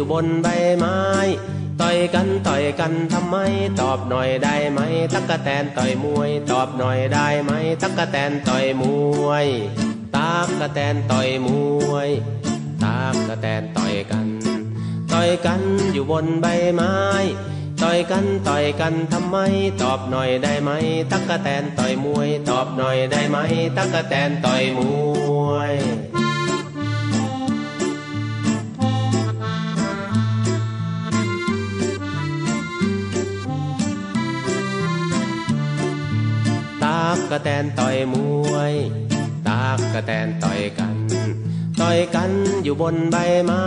อยู่บนใบไม้ ต่อยกันต่อยกันทำไม ตอบหน่อยได้ไหม ตักกะแตนต่อยมวย ตอบหน่อยได้ไหม ตักกะแตนต่อยมวยตากกะแตนต่อยมวยตากกะแตนต่อยกัน ต่อยกันอยู่บนใบไม้ ต่อยกันต่อยกันทำไม ตอบหน่อยได้ไหม ตักกะแตนต่อยมวย ตอบหน่อยได้ไหม ตักกะแตนต่อยมวย กกะแตนต่อยมวย ตากกะแตนต่อยกัน ต่อยกันอยู่บนใบไม้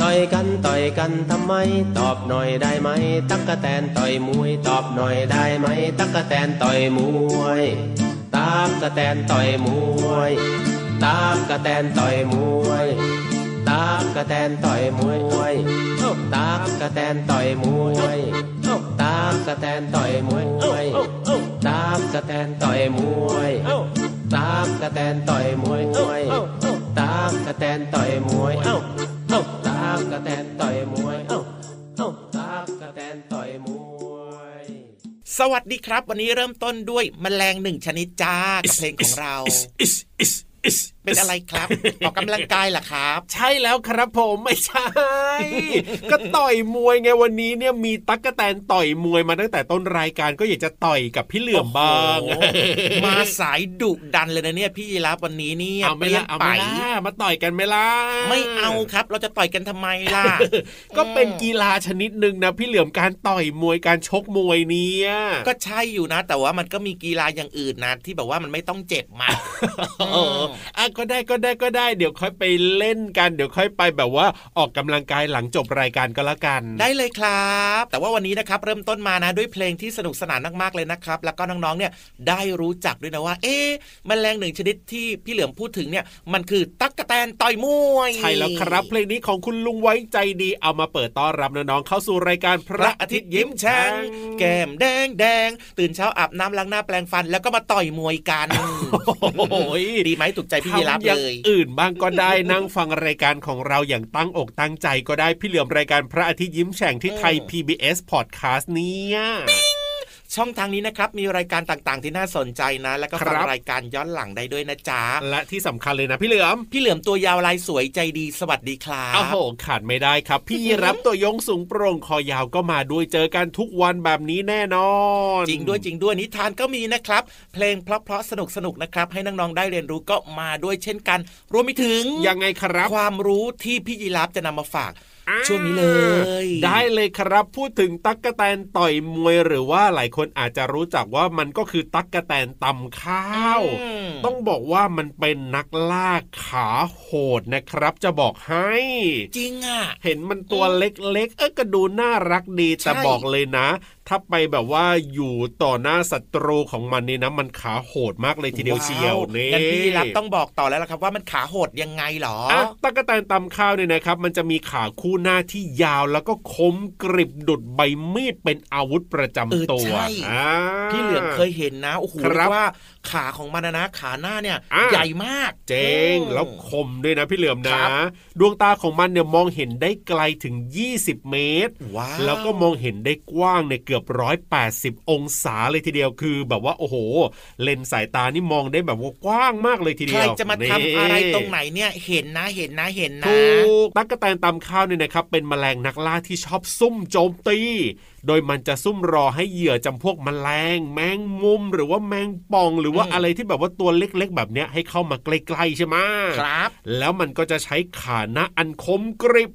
ต่อยกันต่อยกันทำไม ตอบหน่อยได้ไหม ตักกะแตนต่อยมวย ตอบหน่อยได้ไหม ตักกะแตนต่อยมวย ตากกะแตนต่อยมวย ตากกะแตนต่อยมวยตากกะแตนต่อยมวยตากกะแตนต่อยมวยตากกะแตนต่อยมวยตาก กะแตนต่อยมวยตากกะแตนต่อยมวยตากกะแตนต่อยมวยเอ้าเอ้าตากกะแตนต่อยมวยเอ้าเอ้าตากกะแตนต่อยมวยสวัสดีครับ วันนี้เริ่มต้นด้วยแมลงหนึ่งชนิดจ้ากับเพลงของเรา เป็นอะไรครับ ออกกำลังกายเหรอครับ ใช่แล้วครับผมไม่ใช่ ก็ต่อยมวยไงวันนี้เนี่ยมีตั๊กกะแตนต่อยมวยมาตั้งแต่ต้นรายการก็อยากจะต่อยกับพี่เหลื่อมบ้างโอ้โหมาสายดุดันเลยนะเนี่ยพี่ยีรับวันนี้เนี่ยเอาไหม่ละเอาไหไปม่ละมาต่อยกันไหม่ล่ะไม่เอาครับ เราจะต่อยกันทำไมล่ะก็เป็นกีฬาชนิดหนึ่งนะพี่เหลื่อมการต่อยมวยการชกมวยเนี่ยก็ใช่อยู่นะ แต่ว่ามันก็มีกีฬาอย่างอื่นนะที่แบบว่ามันไม่ต้องเจ็บมาเอออะก็ได้ก็ได้ก็ได้ เดี๋ยวค่อยไปเล่นกัน เดี๋ยวค่อยไปแบบว่าออกกำลังกายหลังจบรายการก็แล้วกัน ได้เลยครับ แต่ว่าวันนี้นะครับเริ่มต้นมานะด้วยเพลงที่สนุกสนานมากๆเลยนะครับ แล้วก็น้องๆเนี่ยได้รู้จักด้วยนะว่า เอ๊ะแมลงหนึ่งชนิดที่พี่เหลือมพูดถึงเนี่ยมันคือตั๊กแตนต่อยมวยใช่แล้วครับเพลงนี้ของคุณลุงไว้ใจดีเอามาเปิดต้อนรับน้องๆเข้าสู่รายการพพระระอาอาทิทิตตย์ย์ยิ้ยิ้มมแฉ่แฉ่งงแก้มแดงแดงตื่นเช้าอาบน้ำล้างหน้าแปรงฟัน แล้วก็มาต่อยมวยกันโอ้ยดีไหมถูกใจพี่ยีรับทำอเลย่างยอื่นบ้างก็ได้นั่งฟังรายการของเราอย่างตั้งอกตั้งใจก็ได้พี่เหลือมรายการพระอาทิตย์ยิ้มแฉ่งที่ไทยอืม PBS Podcast เนี่ย ช่องทางนี้นะครับมีรายการต่างๆ ที่น่าสนใจนะ แล้วก็ฟังครับรายการย้อนหลังได้ด้วยนะจ๊ะและที่สำคัญเลยนะพี่เหลือมพี่เหลือมตัวยาวลายสวยใจดีสวัสดีครับโอ้โหขาดไม่ได้ครับ พี่รับตัวยงสูงโปร่งคอยาวก็มาด้วยเจอกันทุกวันแบบนี้แน่นอน จริงด้วยจริงด้วยนิทานก็มีนะครับ เพลงเพราะๆสนุกสนุกๆนะครับ ให้น้องๆได้เรียนรู้ก็มาด้วยเช่นกัน รวมไปถึงยังไงครับ ความรู้ที่พี่ยีรับจะนำมาฝากอ่า ช่วงนี้เลย ได้เลยครับพูดถึงตั๊กกะแตนต่อยมวยหรือว่าหลายคนอาจจะรู้จักว่ามันก็คือตั๊กกะแตนตำข้าวมต้องบอกว่ามันเป็นนักล่าขาโหดนะครับ จะบอกให้ จริงอะ เห็นมันตัวเล็กๆเอ้ก็ดูน่ารักดีใช่แต่บอกเลยนะถ้าไปแบบว่าอยู่ต่อหน้าศัตรูของมันนี่นะมันขาโหดมากเลยทีเดียวเชียวว้านี่งั้นพี่ยีรับต้องบอกต่อแล้วล่ะครับว่ามันขาโหดยังไงหรอออะตั๊กแตนตำข้าวเนี่ยนะครับ มันจะมีขาคู่หน้าที่ยาวแล้วก็คมกริบดุดใบมีดเป็นอาวุธประจำตัวเออใช่อ่าพี่เหลือมเคยเห็นนะโอ้โหครับเรียกว่าขาของมันนะนะขาหน้าเนี่ยอะใหญ่มากเจ๋งอืมแล้วคมด้วยนะพี่เหลือมคนะรับดวงตาของมันเนี่ยมองเห็นได้ไกลถึง 20 เมตรว้าวแล้วก็มองเห็นได้กว้างเนี่ยเกือบร้อยแปดสิบองศาเลยทีเดียวคือ แบบว่าโอ้โห เลนส์สายตานี่มองได้แบบว่ากว้างมากเลยทีใคเดีรยวจะมาทำอะไรตรงไหนเนี่ยเห็นนะเห็นนะเห็นนะถูกตั๊กกะแตนตำข้าวเนี่ยนะครับ เป็นแมลงนักล่าที่ชอบซุ่มโจมตีโดยมันจะซุ่มรอให้เหยื่อจำพวกแมลง แมงมุม หรือว่าแมงป่อง หรือว่าอืมอะไรที่แบบว่าตัวเล็กๆ แบบเนี้ยให้เข้ามาใกล้ๆใช่ไหมครับ แล้วมันก็จะใช้ขาหน้าอันคมกริบ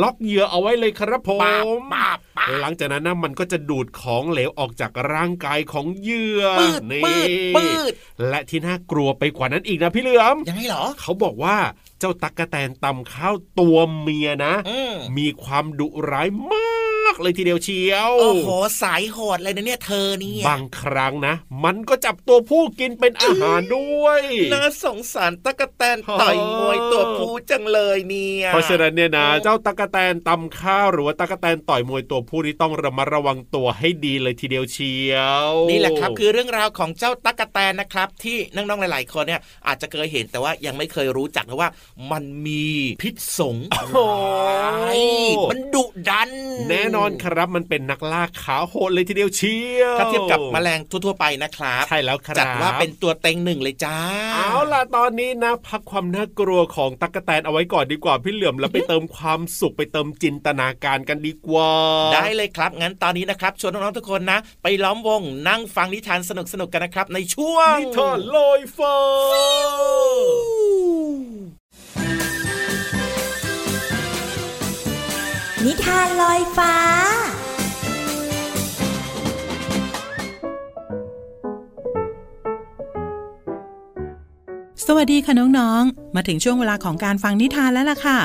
ล็อกเหยื่อเอาไว้เลยครับผปาบมปาบปาบหลังจากนั้นนะมันก็จะดูดของเหลวออกจากร่างกายของเหยื่อปืดนี่ปืดปืดและที่น่ากลัวไปกว่านั้นอีกนะพี่เหลือมยังไงเหรอ เขาบอกว่าเจ้าตั๊กแตนตำข้าวตัวเมียนะอืมมีความดุร้ายมาก เลยทีเดียวเชียว โอ้โหสายโหดเลยนะเนี่ยเธอเนี่ยบางครั้งนะ มันก็จับตัวผู้กินเป็นอาหารด้วยน่าสงสารตะกะแตนต่อยมวยตัวผู้จังเลยเนี่ยเพราะฉะนั้นเนี่ยนะเจ้าตั๊กแตนตำข้าวหรือว่าตั๊กแตนต่อยมวยตัวผู้นี่ต้องระมัดระวังตัวให้ดีเลยทีเดียวเชียวนี่แหละครับ คือเรื่องราวของเจ้าตั๊กแตนนะครับ ที่น้องๆหลาย ๆ คนเนี่ยอาจจะเคยเห็นแต่ว่ายังไม่เคยรู้จักนะว่า มันมีพิษสงโอ้โหมันดุดัน แน่นอนครับ มันเป็นนักล่าขาโหดเลยทีเดียวเชียวถ้าเทียบกับแมลงทั่วๆไปนะครับใช่แล้วครับจัดว่าเป็นตัวเต็งหนึ่งเลยจ้าเอาล่ะตอนนี้นะ พักความน่ากลัวของตั๊กแตนเอาไว้ก่อนดีกว่าพี่เหลื่อมแล้วไปเติมความสุขไปเติมจินตนาการกันดีกว่า ได้เลยครับ งั้นตอนนี้นะครับชวนน้องๆทุกคนนะ ไปล้อมวงนั่งฟังนิทานสนุกๆกันนะครับ ในช่วงนิทานลอยฟ้า นิทานลอยฟ้า สวัสดีค่ะน้องๆ มาถึงช่วงเวลาของการฟังนิทานแล้วล่ะค่ะ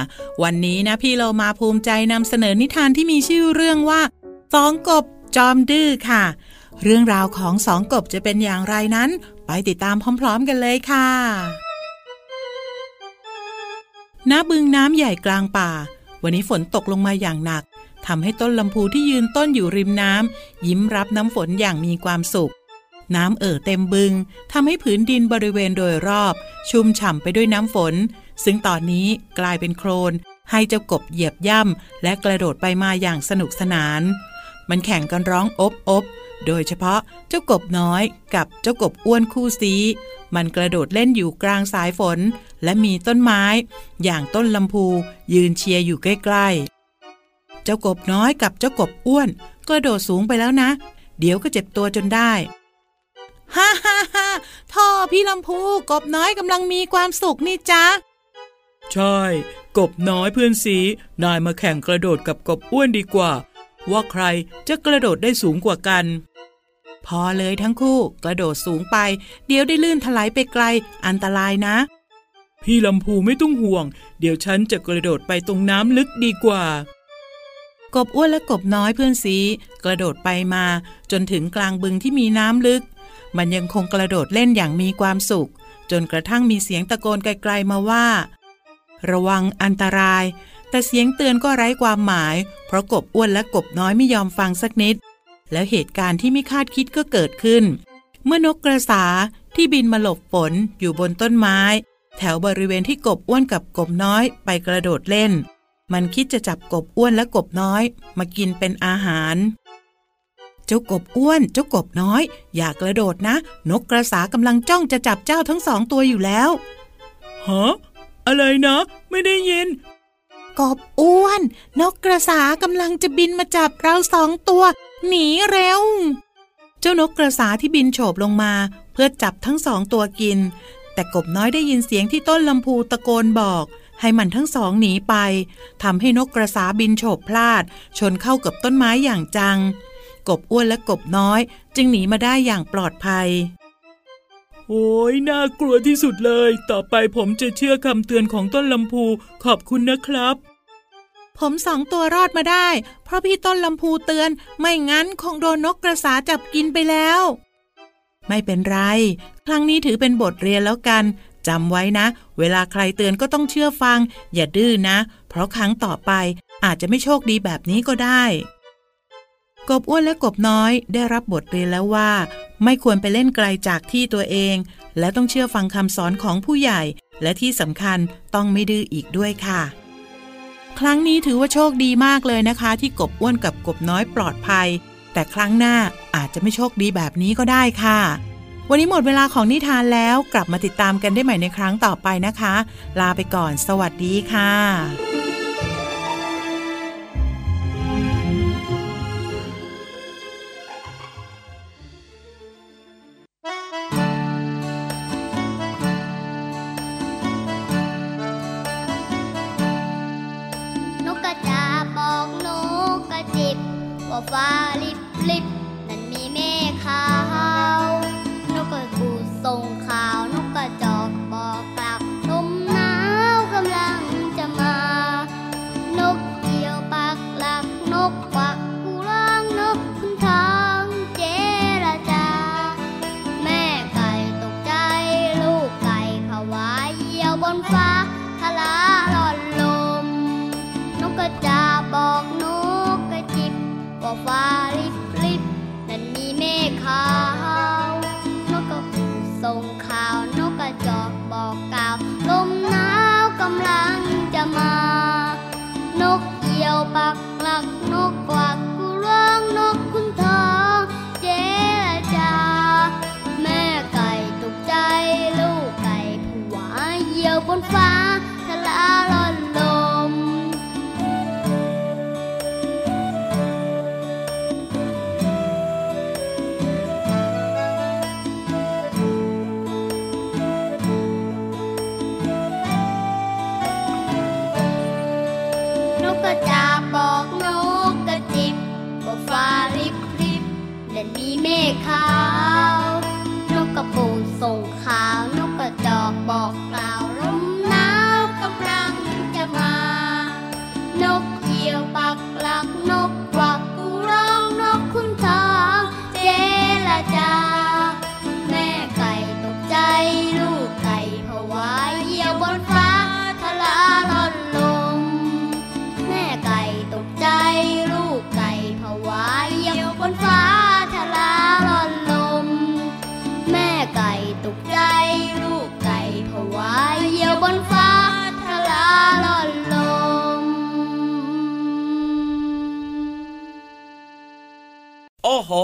วันนี้นะพี่เรามาภูมิใจนำเสนอนิทานที่มีชื่อเรื่องว่าสองกบจอมดื้อค่ะ เรื่องราวของสองกบจะเป็นอย่างไรนั้น ไปติดตามพร้อม ๆ กันเลยค่ะณบึงน้ำใหญ่กลางป่า วันนี้ฝนตกลงมาอย่างหนักทำให้ต้นลำพูที่ยืนต้นอยู่ริมน้ำยิ้มรับน้ำฝนอย่างมีความสุข น้ำเอ่อเต็มบึงทำให้ผืนดินบริเวณโดยรอบ ชุ่มฉ่ำไปด้วยน้ำฝน ซึ่งตอนนี้กลายเป็นโคลนให้เจ้ากบเหยียบย่ำและกระโดดไปมาอย่างสนุกสนาน มันแข่งกันร้องอบอบ โดยเฉพาะเจ้ากบน้อยกับเจ้ากบอ้วนคู่ซีมันกระโดดเล่นอยู่กลางสายฝน และมีต้นไม้ อย่างต้นลำพูยืนเชียร์อยู่ใกล้ๆ เจ้ากบน้อยกับเจ้ากบอ้วน กระโดดสูงไปแล้วนะ เดี๋ยวก็เจ็บตัวจนได้ฮ่าฮ่าฮ่าท่อพี่ลำพูกบน้อยกำลังมีความสุขนี่จ๊ะใช่ กบน้อยเพื่อนสี นายมาแข่งกระโดดกับกบอ้วนดีกว่า ว่าใครจะกระโดดได้สูงกว่ากัน พอเลยทั้งคู่กระโดดสูงไป เดี๋ยวได้ลื่นถลายไปไกล อันตรายนะ พี่ลำพูไม่ต้องห่วง เดี๋ยวฉันจะกระโดดไปตรงน้ำลึกดีกว่า กบอ้วนและกบน้อยเพื่อนสีกระโดดไปมา จนถึงกลางบึงที่มีน้ำลึก มันยังคงกระโดดเล่นอย่างมีความสุข จนกระทั่งมีเสียงตะโกนไกลๆมาว่า ระวังอันตราย แต่เสียงเตือนก็ไร้ความหมาย เพราะกบอ้วนและกบน้อยไม่ยอมฟังสักนิด แล้วเหตุการณ์ที่ไม่คาดคิดก็เกิดขึ้น เมื่อนกกระสาที่บินมาหลบฝนอยู่บนต้นไม้ แถวบริเวณที่กบอ้วนกับกบน้อยไปกระโดดเล่น มันคิดจะจับกบอ้วนและกบน้อย มากินเป็นอาหาร เจ้ากบอ้วน เจ้ากบน้อย อย่ากระโดดนะ นกกระสากำลังจ้องจะจับเจ้าทั้งสองตัวอยู่แล้วฮะอะไรนะ ไม่ได้ยินกบอ้วน นกกระสากำลังจะบินมาจับเราสองตัว หนีเร็ว เจ้านกกระสาที่บินโฉบลงมา เพื่อจับทั้งสองตัวกิน แต่กบน้อยได้ยินเสียงที่ต้นลำพูตะโกนบอก ให้มันทั้งสองหนีไปทำให้นกกระสาบินโฉบพลาด ชนเข้ากับต้นไม้อย่างจัง กบอ้วนและกบน้อย จึงหนีมาได้อย่างปลอดภัยโอ้ยน่ากลัวที่สุดเลย ต่อไปผมจะเชื่อคำเตือนของต้นลำพู ขอบคุณนะครับ ผมสองตัวรอดมาได้ เพราะพี่ต้นลำพูเตือน ไม่งั้นคงโดนนกกระสาจับกินไปแล้ว ไม่เป็นไร ครั้งนี้ถือเป็นบทเรียนแล้วกันจำไว้นะ เวลาใครเตือนก็ต้องเชื่อฟัง อย่าดื้อนะ เพราะครั้งต่อไปอาจจะไม่โชคดีแบบนี้ก็ได้ กบอ้วนและกบน้อยได้รับบทเรียนแล้วว่า ไม่ควรไปเล่นไกลจากที่ตัวเอง และต้องเชื่อฟังคำสอนของผู้ใหญ่ และที่สำคัญต้องไม่ดื้ออีกด้วยค่ะ ครั้งนี้ถือว่าโชคดีมากเลยนะคะ ที่กบอ้วนกับกบน้อยปลอดภัย แต่ครั้งหน้าอาจจะไม่โชคดีแบบนี้ก็ได้ค่ะ วันนี้หมดเวลาของนิทานแล้วกลับมาติดตามกันได้ใหม่ในครั้งต่อไปนะคะ ลาไปก่อน สวัสดีค่ะ ว่า ก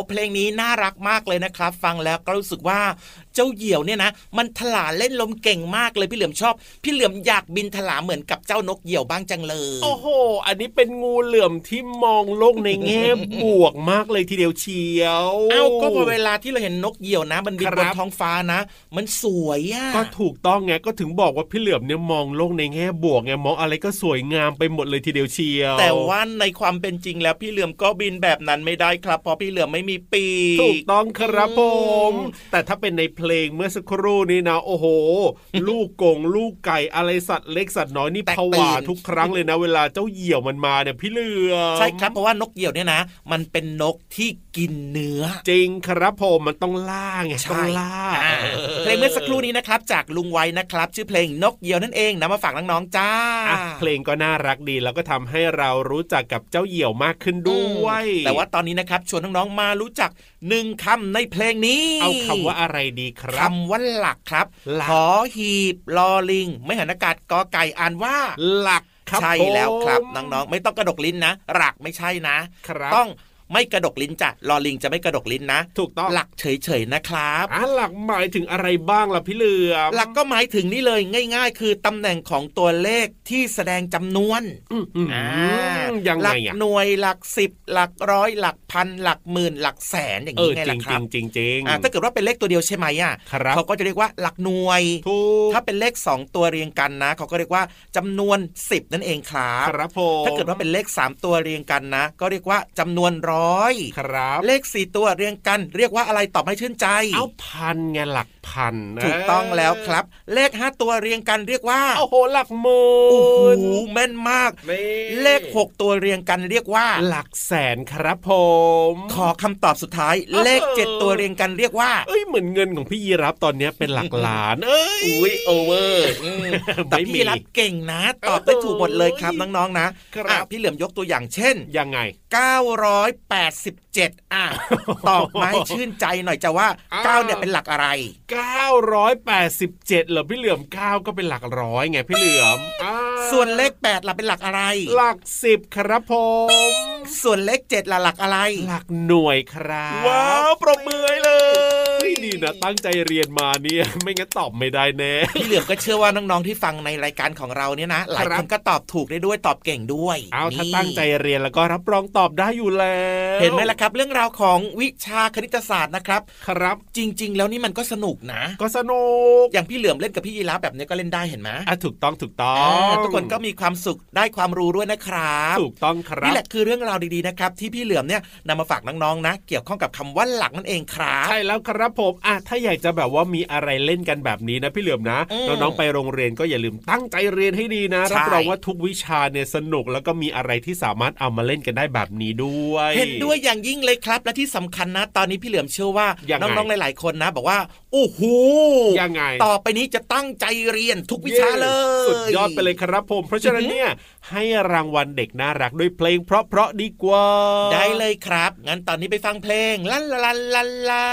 เพลงนี้น่ารักมากเลยนะครับ ฟังแล้วก็รู้สึกว่า เจ้าเหยี่ยวเนี่ยนะ มันถลาเล่นลมเก่งมากเลยพี่เหลือมชอบ พี่เหลือมอยากบินถลาเหมือนกับเจ้านกเหยี่ยวบ้างจังเลย โอ้โห อันนี้เป็นงูเหลื่อมที่มองโลกในแง่บวกมากเลยทีเดียวเชียวเอ้าก็พอเวลาที่เราเห็นนกเหยี่ยวนะ มันบินครับบนท้องฟ้านะ มันสวยอะก็ถูกต้องไงก็ถึงบอกว่าพี่เหลือมเนี่ยมองโลกในแง่บวกไงมองอะไรก็สวยงามไปหมดเลยทีเดียวเชียวแต่ว่าในความเป็นจริงแล้วพี่เหลือมก็บินแบบนั้นไม่ได้ครับเพราะพี่เหลือมไม่มีปีกถูกต้องครับผมอืมแต่ถ้าเป็นในเพลงเมื่อสักครู่นี้นะ โอ้โห ลูกกงลูกไก่อะไรสัตว์เล็กสัตว์น้อยนี่แตกผตื่วานทุกครั้งเลยนะ เวลาเจ้าเหยี่ยวมันมาเนี่ยพี่เหลือมใช่ครับเพราะว่านกเหยี่ยวเนี่ยนะ มันเป็นนกที่กินเนื้อ จริงครับผมมันต้องล่าไงใช่ต้องล่าอ่าเพลงเมื่อสักครู่นี้นะครับ จากลุงไว้นะครับ ชื่อเพลงนกเหยี่ยวนั่นเองนะมาฝากน้องๆจ้าอะเพลงก็น่ารักดีแล้วก็ทำให้เรารู้จักกับเจ้าเหยี่ยวมากขึ้นด้วย แต่ว่าตอนนี้นะครับชวนน้องๆมารู้จักหนึ่งคำในเพลงนี้ เอาคำว่าอะไรดีครับคำว่าหลักครับหลักขอหีบลอลิง ไม่หันอากาศกอไก่อ่านว่าหลักครับใช่แล้วครับผมน้องๆ ไม่ต้องกระดกลิ้นนะ หลักไม่ใช่นะครับต้อง ไม่กระดกลิ้นจ้ะลอลิงจะไม่กระดกลิ้นนะ ถูกต้องหลักเฉยๆนะครับอะหลักหมายถึงอะไรบ้างล่ะพี่เหลือมหลักก็หมายถึงนี่เลยง่าย ๆ คือตำแหน่งของตัวเลขที่แสดงจำนวนอืมอืมอ่ายังหไงลักอะหน่วยหลักสิบหลักร้อยหลักพันหลักหมื่นหลักแสนอย่างเอนี้อไงจริล่ะงคจริรับงจริงจริงอ่าถ้าเกิดว่าเป็นเลขตัวเดียวใช่ไหมอะครับเขาก็จะเรียกว่าหลักหน่วยถูกถ้าเป็นเลข 2 ตัวเรียงกันนะ เขาก็เรียกว่าจำนวน 10 นั่นเองครับครับผมถ้าเกิดว่าเป็นเลข 3 ตัวเรียงกันนะ ก็เรียกว่าจำนวนร้อยครับ เลข4ตัวเรียงกันเรียกว่าอะไรตอบให้ชื่นใจ เอาพันไงหลักพันถูกต้องแล้วครับ เลข5ตัวเรียงกันเรียกว่าโอ้โหหลักหมื่นโอ้โหแม่นมากนี่เลข6ตัวเรียงกันเรียกว่า หลักแสนครับผม ขอคำตอบสุดท้ายเออเลข7ตัวเรียงกันเรียกว่าเอ้ยเหมือนเงินของพี่ยีรับตอนเนี้ยเป็นหลักล้านเอ้ยอุ้ยโอเวอร์แต่ไม่มีพี่รับเก่งนะ ตอบได้ถูกหมดเลยครับน้องๆนะครับอะพี่เหลือมยกตัวอย่างเช่นยังไง987 อะ ตอบมาให้ชื่นใจหน่อยจะว่าอ้าว9เนี่ยเป็นหลักอะไร 987เหรอพี่เหลือม 9 ก็เป็นหลักร้อยไงพี่เหลือมอ่าส่วนเลข8ล่ะเป็นหลักอะไร หลักสิบครับผม ส่วนเลข7ล่ะหลักอะไร หลักหน่วยครับ ว้าวปรบมือให้เลยนี่นะตั้งใจเรียนมาเนี่ยไม่งั้นตอบไม่ได้แน่พี่เหลือมก็เชื่อว่าน้องๆที่ฟังในรายการของเราเนี่ยนะหลายครัคบนก็ตอบถูกได้ด้วยตอบเก่งด้วย เอาถ้านี่ตั้งใจเรียนแล้วก็รับรองตอบได้อยู่แล้วเห็นไหมล่ะครับ เรื่องราวของวิชาคณิตศาสตร์นะครับ ครับ จริง ๆ แล้วนี่มันก็สนุกนะ ก็สนุก อย่างพี่เหลือมเล่นกับพี่ยีราฟแบบนี้ก็เล่นได้เห็นไหมอะถูกต้องถูกต้องทุกคนก็มีความสุขได้ความรู้ด้วยนะครับ ถูกต้องครับนี่แหละคือเรื่องราวดีๆนะครับที่พี่เหลือมเนี่ยนำมาฝากน้องๆนะ เกี่ยวข้องกับคำว่าหลักนั่นเองครับใช่แล้วครับผมอะถ้าอยากจะแบบว่ามีอะไรเล่นกันแบบนี้นะ พี่เหลือมนะน้องๆไปโรงเรียนก็อย่าลืมตั้งใจเรียนให้ดีนะรับรองว่าทุกวิชาเนี่ยสนุกแล้วก็มีอะไรที่สามารถเอามาเล่นกันได้แบบนี้ด้วย เห็นนด้วยอย่างยิ่งเลยครับ และที่สำคัญนะ ตอนนี้พี่เหลือมเชื่อว่าน้องๆหลาย ๆคนนะ บอกว่าโอ้โหยังไง ต่อไปนี้จะตั้งใจเรียนทุกวิชาเลย สุดยอดไปเลยครับผม เพราะฉะนั้นเนี่ยให้รางวัลเด็กน่ารักด้วยเพลงเพราะๆดีกว่า ได้เลยครับ งั้นตอนนี้ไปฟังเพลงลันลันลันลา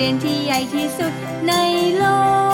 เรียนที่ใหญ่ที่สุดในโลก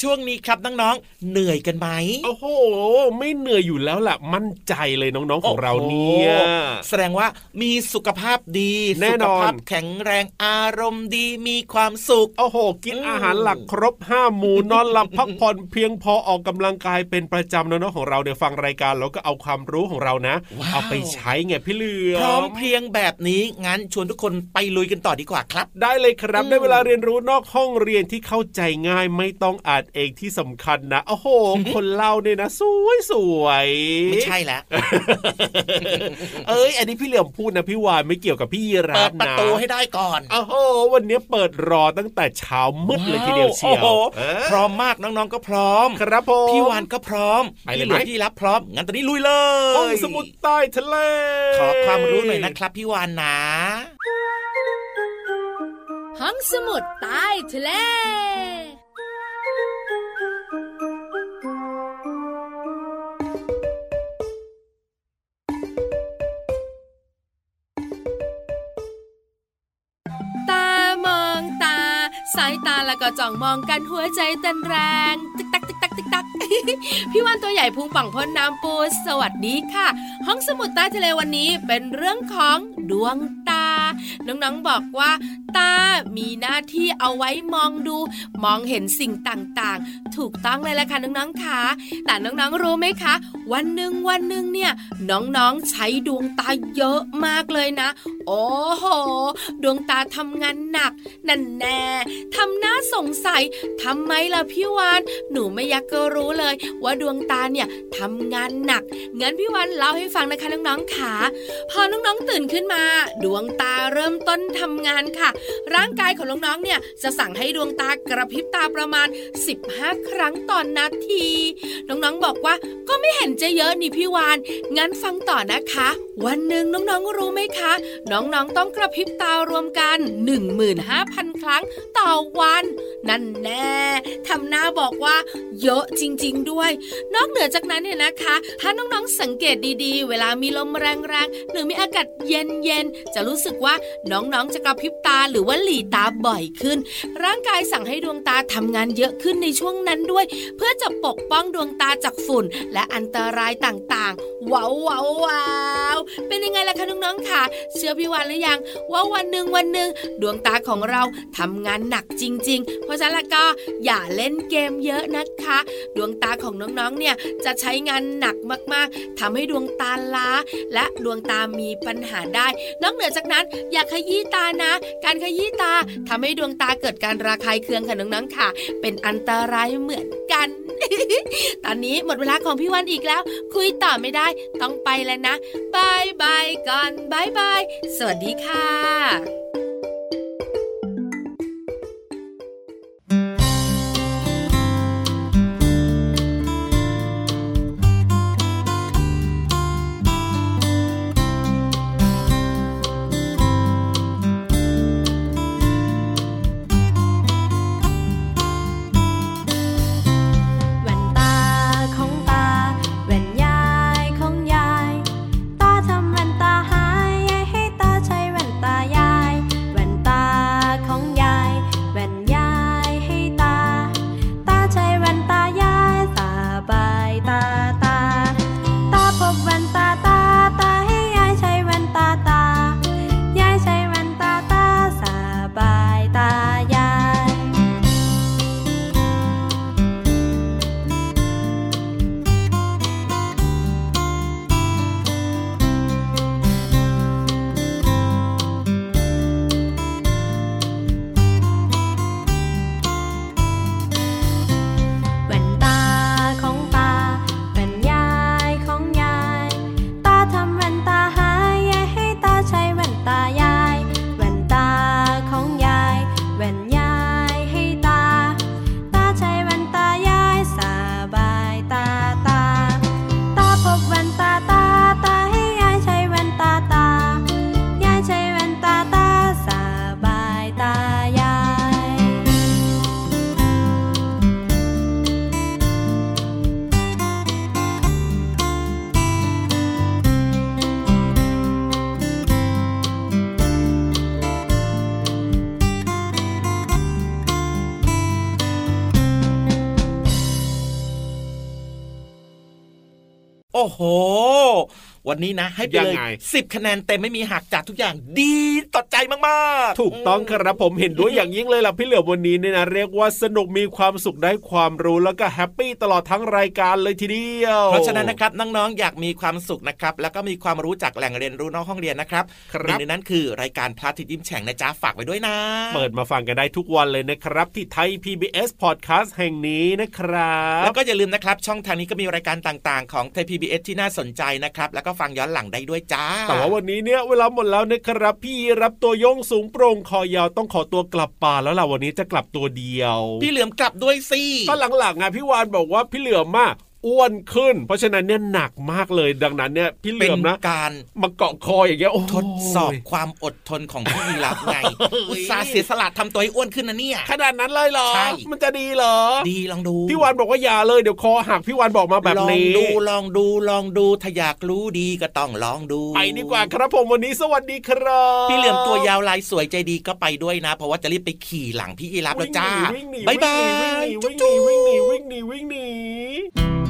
ช่วงนี้ครับน้องๆเหนื่อยกันไหมโอ้โห ไม่เหนื่อยอยู่แล้วล่ะมั่นใจเลยน้องๆของเราเนี่ยโอ้โหแสดงว่ามีสุขภาพดีแน่นอนสุขภาพแข็งแรงอารมณ์ดีมีความสุขโอ้โห กินอืมอาหารหลักครบห้าหมู่นอนหลับพักผ่อนเพียงพอออกกำลังกายเป็นประจำน้องๆของเราเดี๋ยวฟังรายการแล้วก็เอาความรู้ของเรานะว้าวเอาไปใช้ไงพี่เหลือพร้อมเพรียงแบบนี้งั้นชวนทุกคนไปลุยกันต่อดีกว่าครับ ได้เลยครับอืมได้เวลาเรียนรู้นอกห้องเรียนที่เข้าใจง่ายไม่ต้องต้องอ่านเองที่สำคัญนะโอ้โห คนเล่าเนี่ยนะสวยสวยไม่ใช่แล้วเอ้ย อันนี้พี่เหลี่ยมพูดนะพี่วานไม่เกี่ยวกับพี่ยีราเปิฟดนะประตูให้ได้ก่อนโอ้โหวันนี้เปิดรอตั้งแต่เช้ามืดเลยทีเดียวเชียวโอ้โหเออพร้อมมากน้องๆก็พร้อม ครับผมพี่วานก็พร้อมไปเลยพี่หลุไหมยพี่รับพร้อมงั้นตอนนี้ลุยเลยห้องสมุดใต้ทะเลขอความรู้หน่อยนะครับพี่วานนะห้องสมุดใต้ทะเล สายตาแล้วก็จ้องมองกันหัวใจเต้นแรงตึกตักตึกตักตึกตักพี่วันตัวใหญ่พุงป่องพ้นน้ำปูสวัสดีค่ะ ห้องสมุดใต้ทะเลวันนี้เป็นเรื่องของดวงตา น้องๆบอกว่าตา มีหน้าที่เอาไว้มองดู มองเห็นสิ่งต่างๆ ถูกต้องเลยละค่ะน้องๆค่ะแต่น้องๆรู้ไหมคะ วันหนึ่งวันหนึ่งเนี่ยน้องๆใช้ดวงตาเยอะมากเลยนะ โอ้โห ดวงตาทำงานหนัก นั่นแน่ทำหน้าสงสัยทำไมล่ะพี่วาน หนูไม่อยากก็รู้เลย ว่าดวงตาเนี่ยทำงานหนักงั้นพี่วานเล่าให้ฟังนะคะน้องๆค่ะพอน้องๆตื่นขึ้นมา ดวงตาเริ่มต้นทำงานค่ะ ร่างกายของน้องๆเนี่ยจะสั่งให้ดวงตากระพริบตาประมาณ 15 ครั้งต่อนนาที น้องๆบอกว่าก็ไม่เห็นจะเยอะนี่พี่วาน งั้นฟังต่อนะคะ วันหนึ่งน้องๆรู้ไหมคะ น้องๆต้องกระพริบตารวมกัน 15,000 ครั้งต่อวัน นั่นแน่ทำหน้าบอกว่า เยอะจริง ๆ ด้วย นอกเหนือจากนั้นเนี่ยนะคะ ถ้าน้องๆสังเกตดีๆ เวลามีลมแรงๆหรือมีอากาศเย็นๆจะรู้สึกว่าน้องๆ จะกระพริบตาหรือว่าหลีตาบ่อยขึ้น ร่างกายสั่งให้ดวงตาทำงานเยอะขึ้นในช่วงนั้นด้วย เพื่อจะปกป้องดวงตาจากฝุ่น และอันตรายต่างๆว้าวว้าววาวเป็นยังไงล่ะคะน้องๆค่ะ เชื่อพี่วานหรือยัง ว่าวันหนึ่งวันหนึ่งดวงตาของเราทำงานหนักจริง ๆ เพราะฉะนั้นล้วก็อย่าเล่นเกมเยอะนะคะ ดวงตาของน้องๆเนี่ยจะใช้งานหนักมากๆทำให้ดวงตาล้า และดวงตามีปัญหาได้ นอกเหนือจากนั้นอย่าขยี้ตานะ การขยี้ตาทำให้ดวงตาเกิดการระคายเคืองค่ะน้องๆค่ะ เป็นอันตรายเหมือนกัน ตอนนี้หมดเวลาของพี่วันอีกแล้ว คุยต่อไม่ได้ ต้องไปแล้วนะบายบายก่อนบายบายสวัสดีค่ะ โอ้โหวันนี้นะ ให้ไปเลยยังไงสิบคะแนนเต็มไม่มีหักจากทุกอย่างดีต่อใจมากๆ ถูกต้องครับผมเห็นด้วยอย่างยิ่งเลยล่ะพี่เหลือมวันนี้เนี่ยนะเรียกว่าสนุกมีความสุขได้ความรู้แล้วก็แฮปปี้ตลอดทั้งรายการเลยทีเดียว เพราะฉะนั้นนะครับน้องๆอยากมีความสุขนะครับแล้วก็มีความรู้จากแหล่งเรียนรู้นอกห้องเรียนนะครับครับหนึ่งในนั้นคือรายการพระอาทิตย์ยิ้มแฉ่งนะจ๊ะฝากไว้ด้วยนะ เปิดมาฟังกันได้ทุกวันเลยนะครับ ที่ไทย PBS Podcast แห่งนี้นะครับ แล้วก็อย่าลืมนะครับช่องทางนี้ก็มีรายการต่างๆ ของไทยพีบีที่น่าสนใจนะครับแล้วก็ฟังย้อนหลังได้ด้วยจ้า แต่ว่าวันนี้เนี่ยเวลาหมดแล้วนะครับ พี่รับตัวโยงสูงโปร่งคอยาวต้องขอตัวกลับป่าแล้วล่ะวันนี้จะกลับตัวเดียว พี่เหลือมกลับด้วยสิก็หลังๆอะพี่วานบอกว่าพี่เหลือมมาก อ้วนขึ้น เพราะฉะนั้นเนี่ยหนักมากเลยดังนั้นเนี่ยพี่เหเป็ลืนอมนะการมาเกาะคออย่างเงี้ยโอ้ทดสอบความอดทนของพี่ยีรับไงอุตส่าห์เสียสละทำตัวให้อ้วนขึ้นนะเนี่ยขนาดนั้นเลยเหรอใช่มันจะดีเหรอ ดีลองดูพี่วานบอกว่าอย่าเลยเดี๋ยวคอหักพี่วานบอกมาแบบนี้ลองดูลองดูลองดูถ้าอยากรู้ดีก็ต้องลองดูไปดีกว่าครับผมวันนี้สวัสดีครับพี่เหลือมตัวยาวลายสวยใจดีก็ไปด้วยนะ เพราะว่าจะรีบไปขี่หลังพี่ยีรับแล้วจ้าวิ่งหนีบ๊ายบายวิ่งหนีวิ่งหนีวิ่งหนีวิ่งหนีวิ่งหนี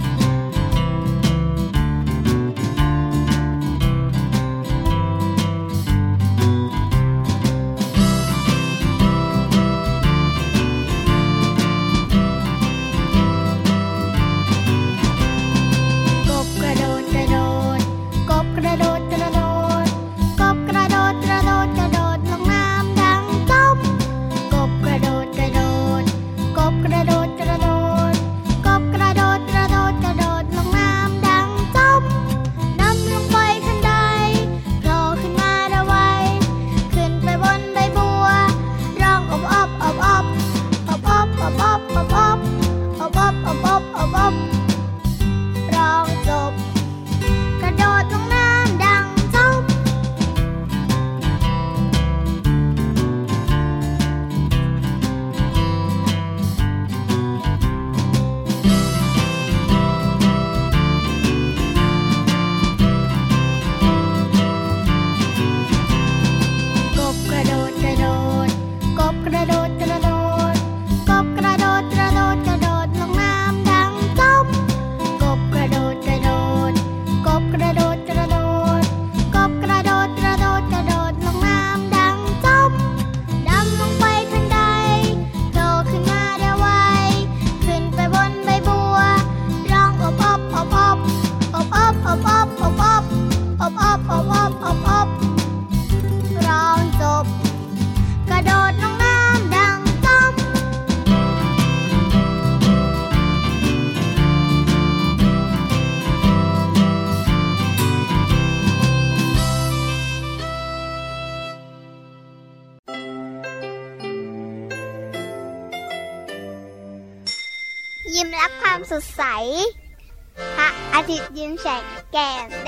jam.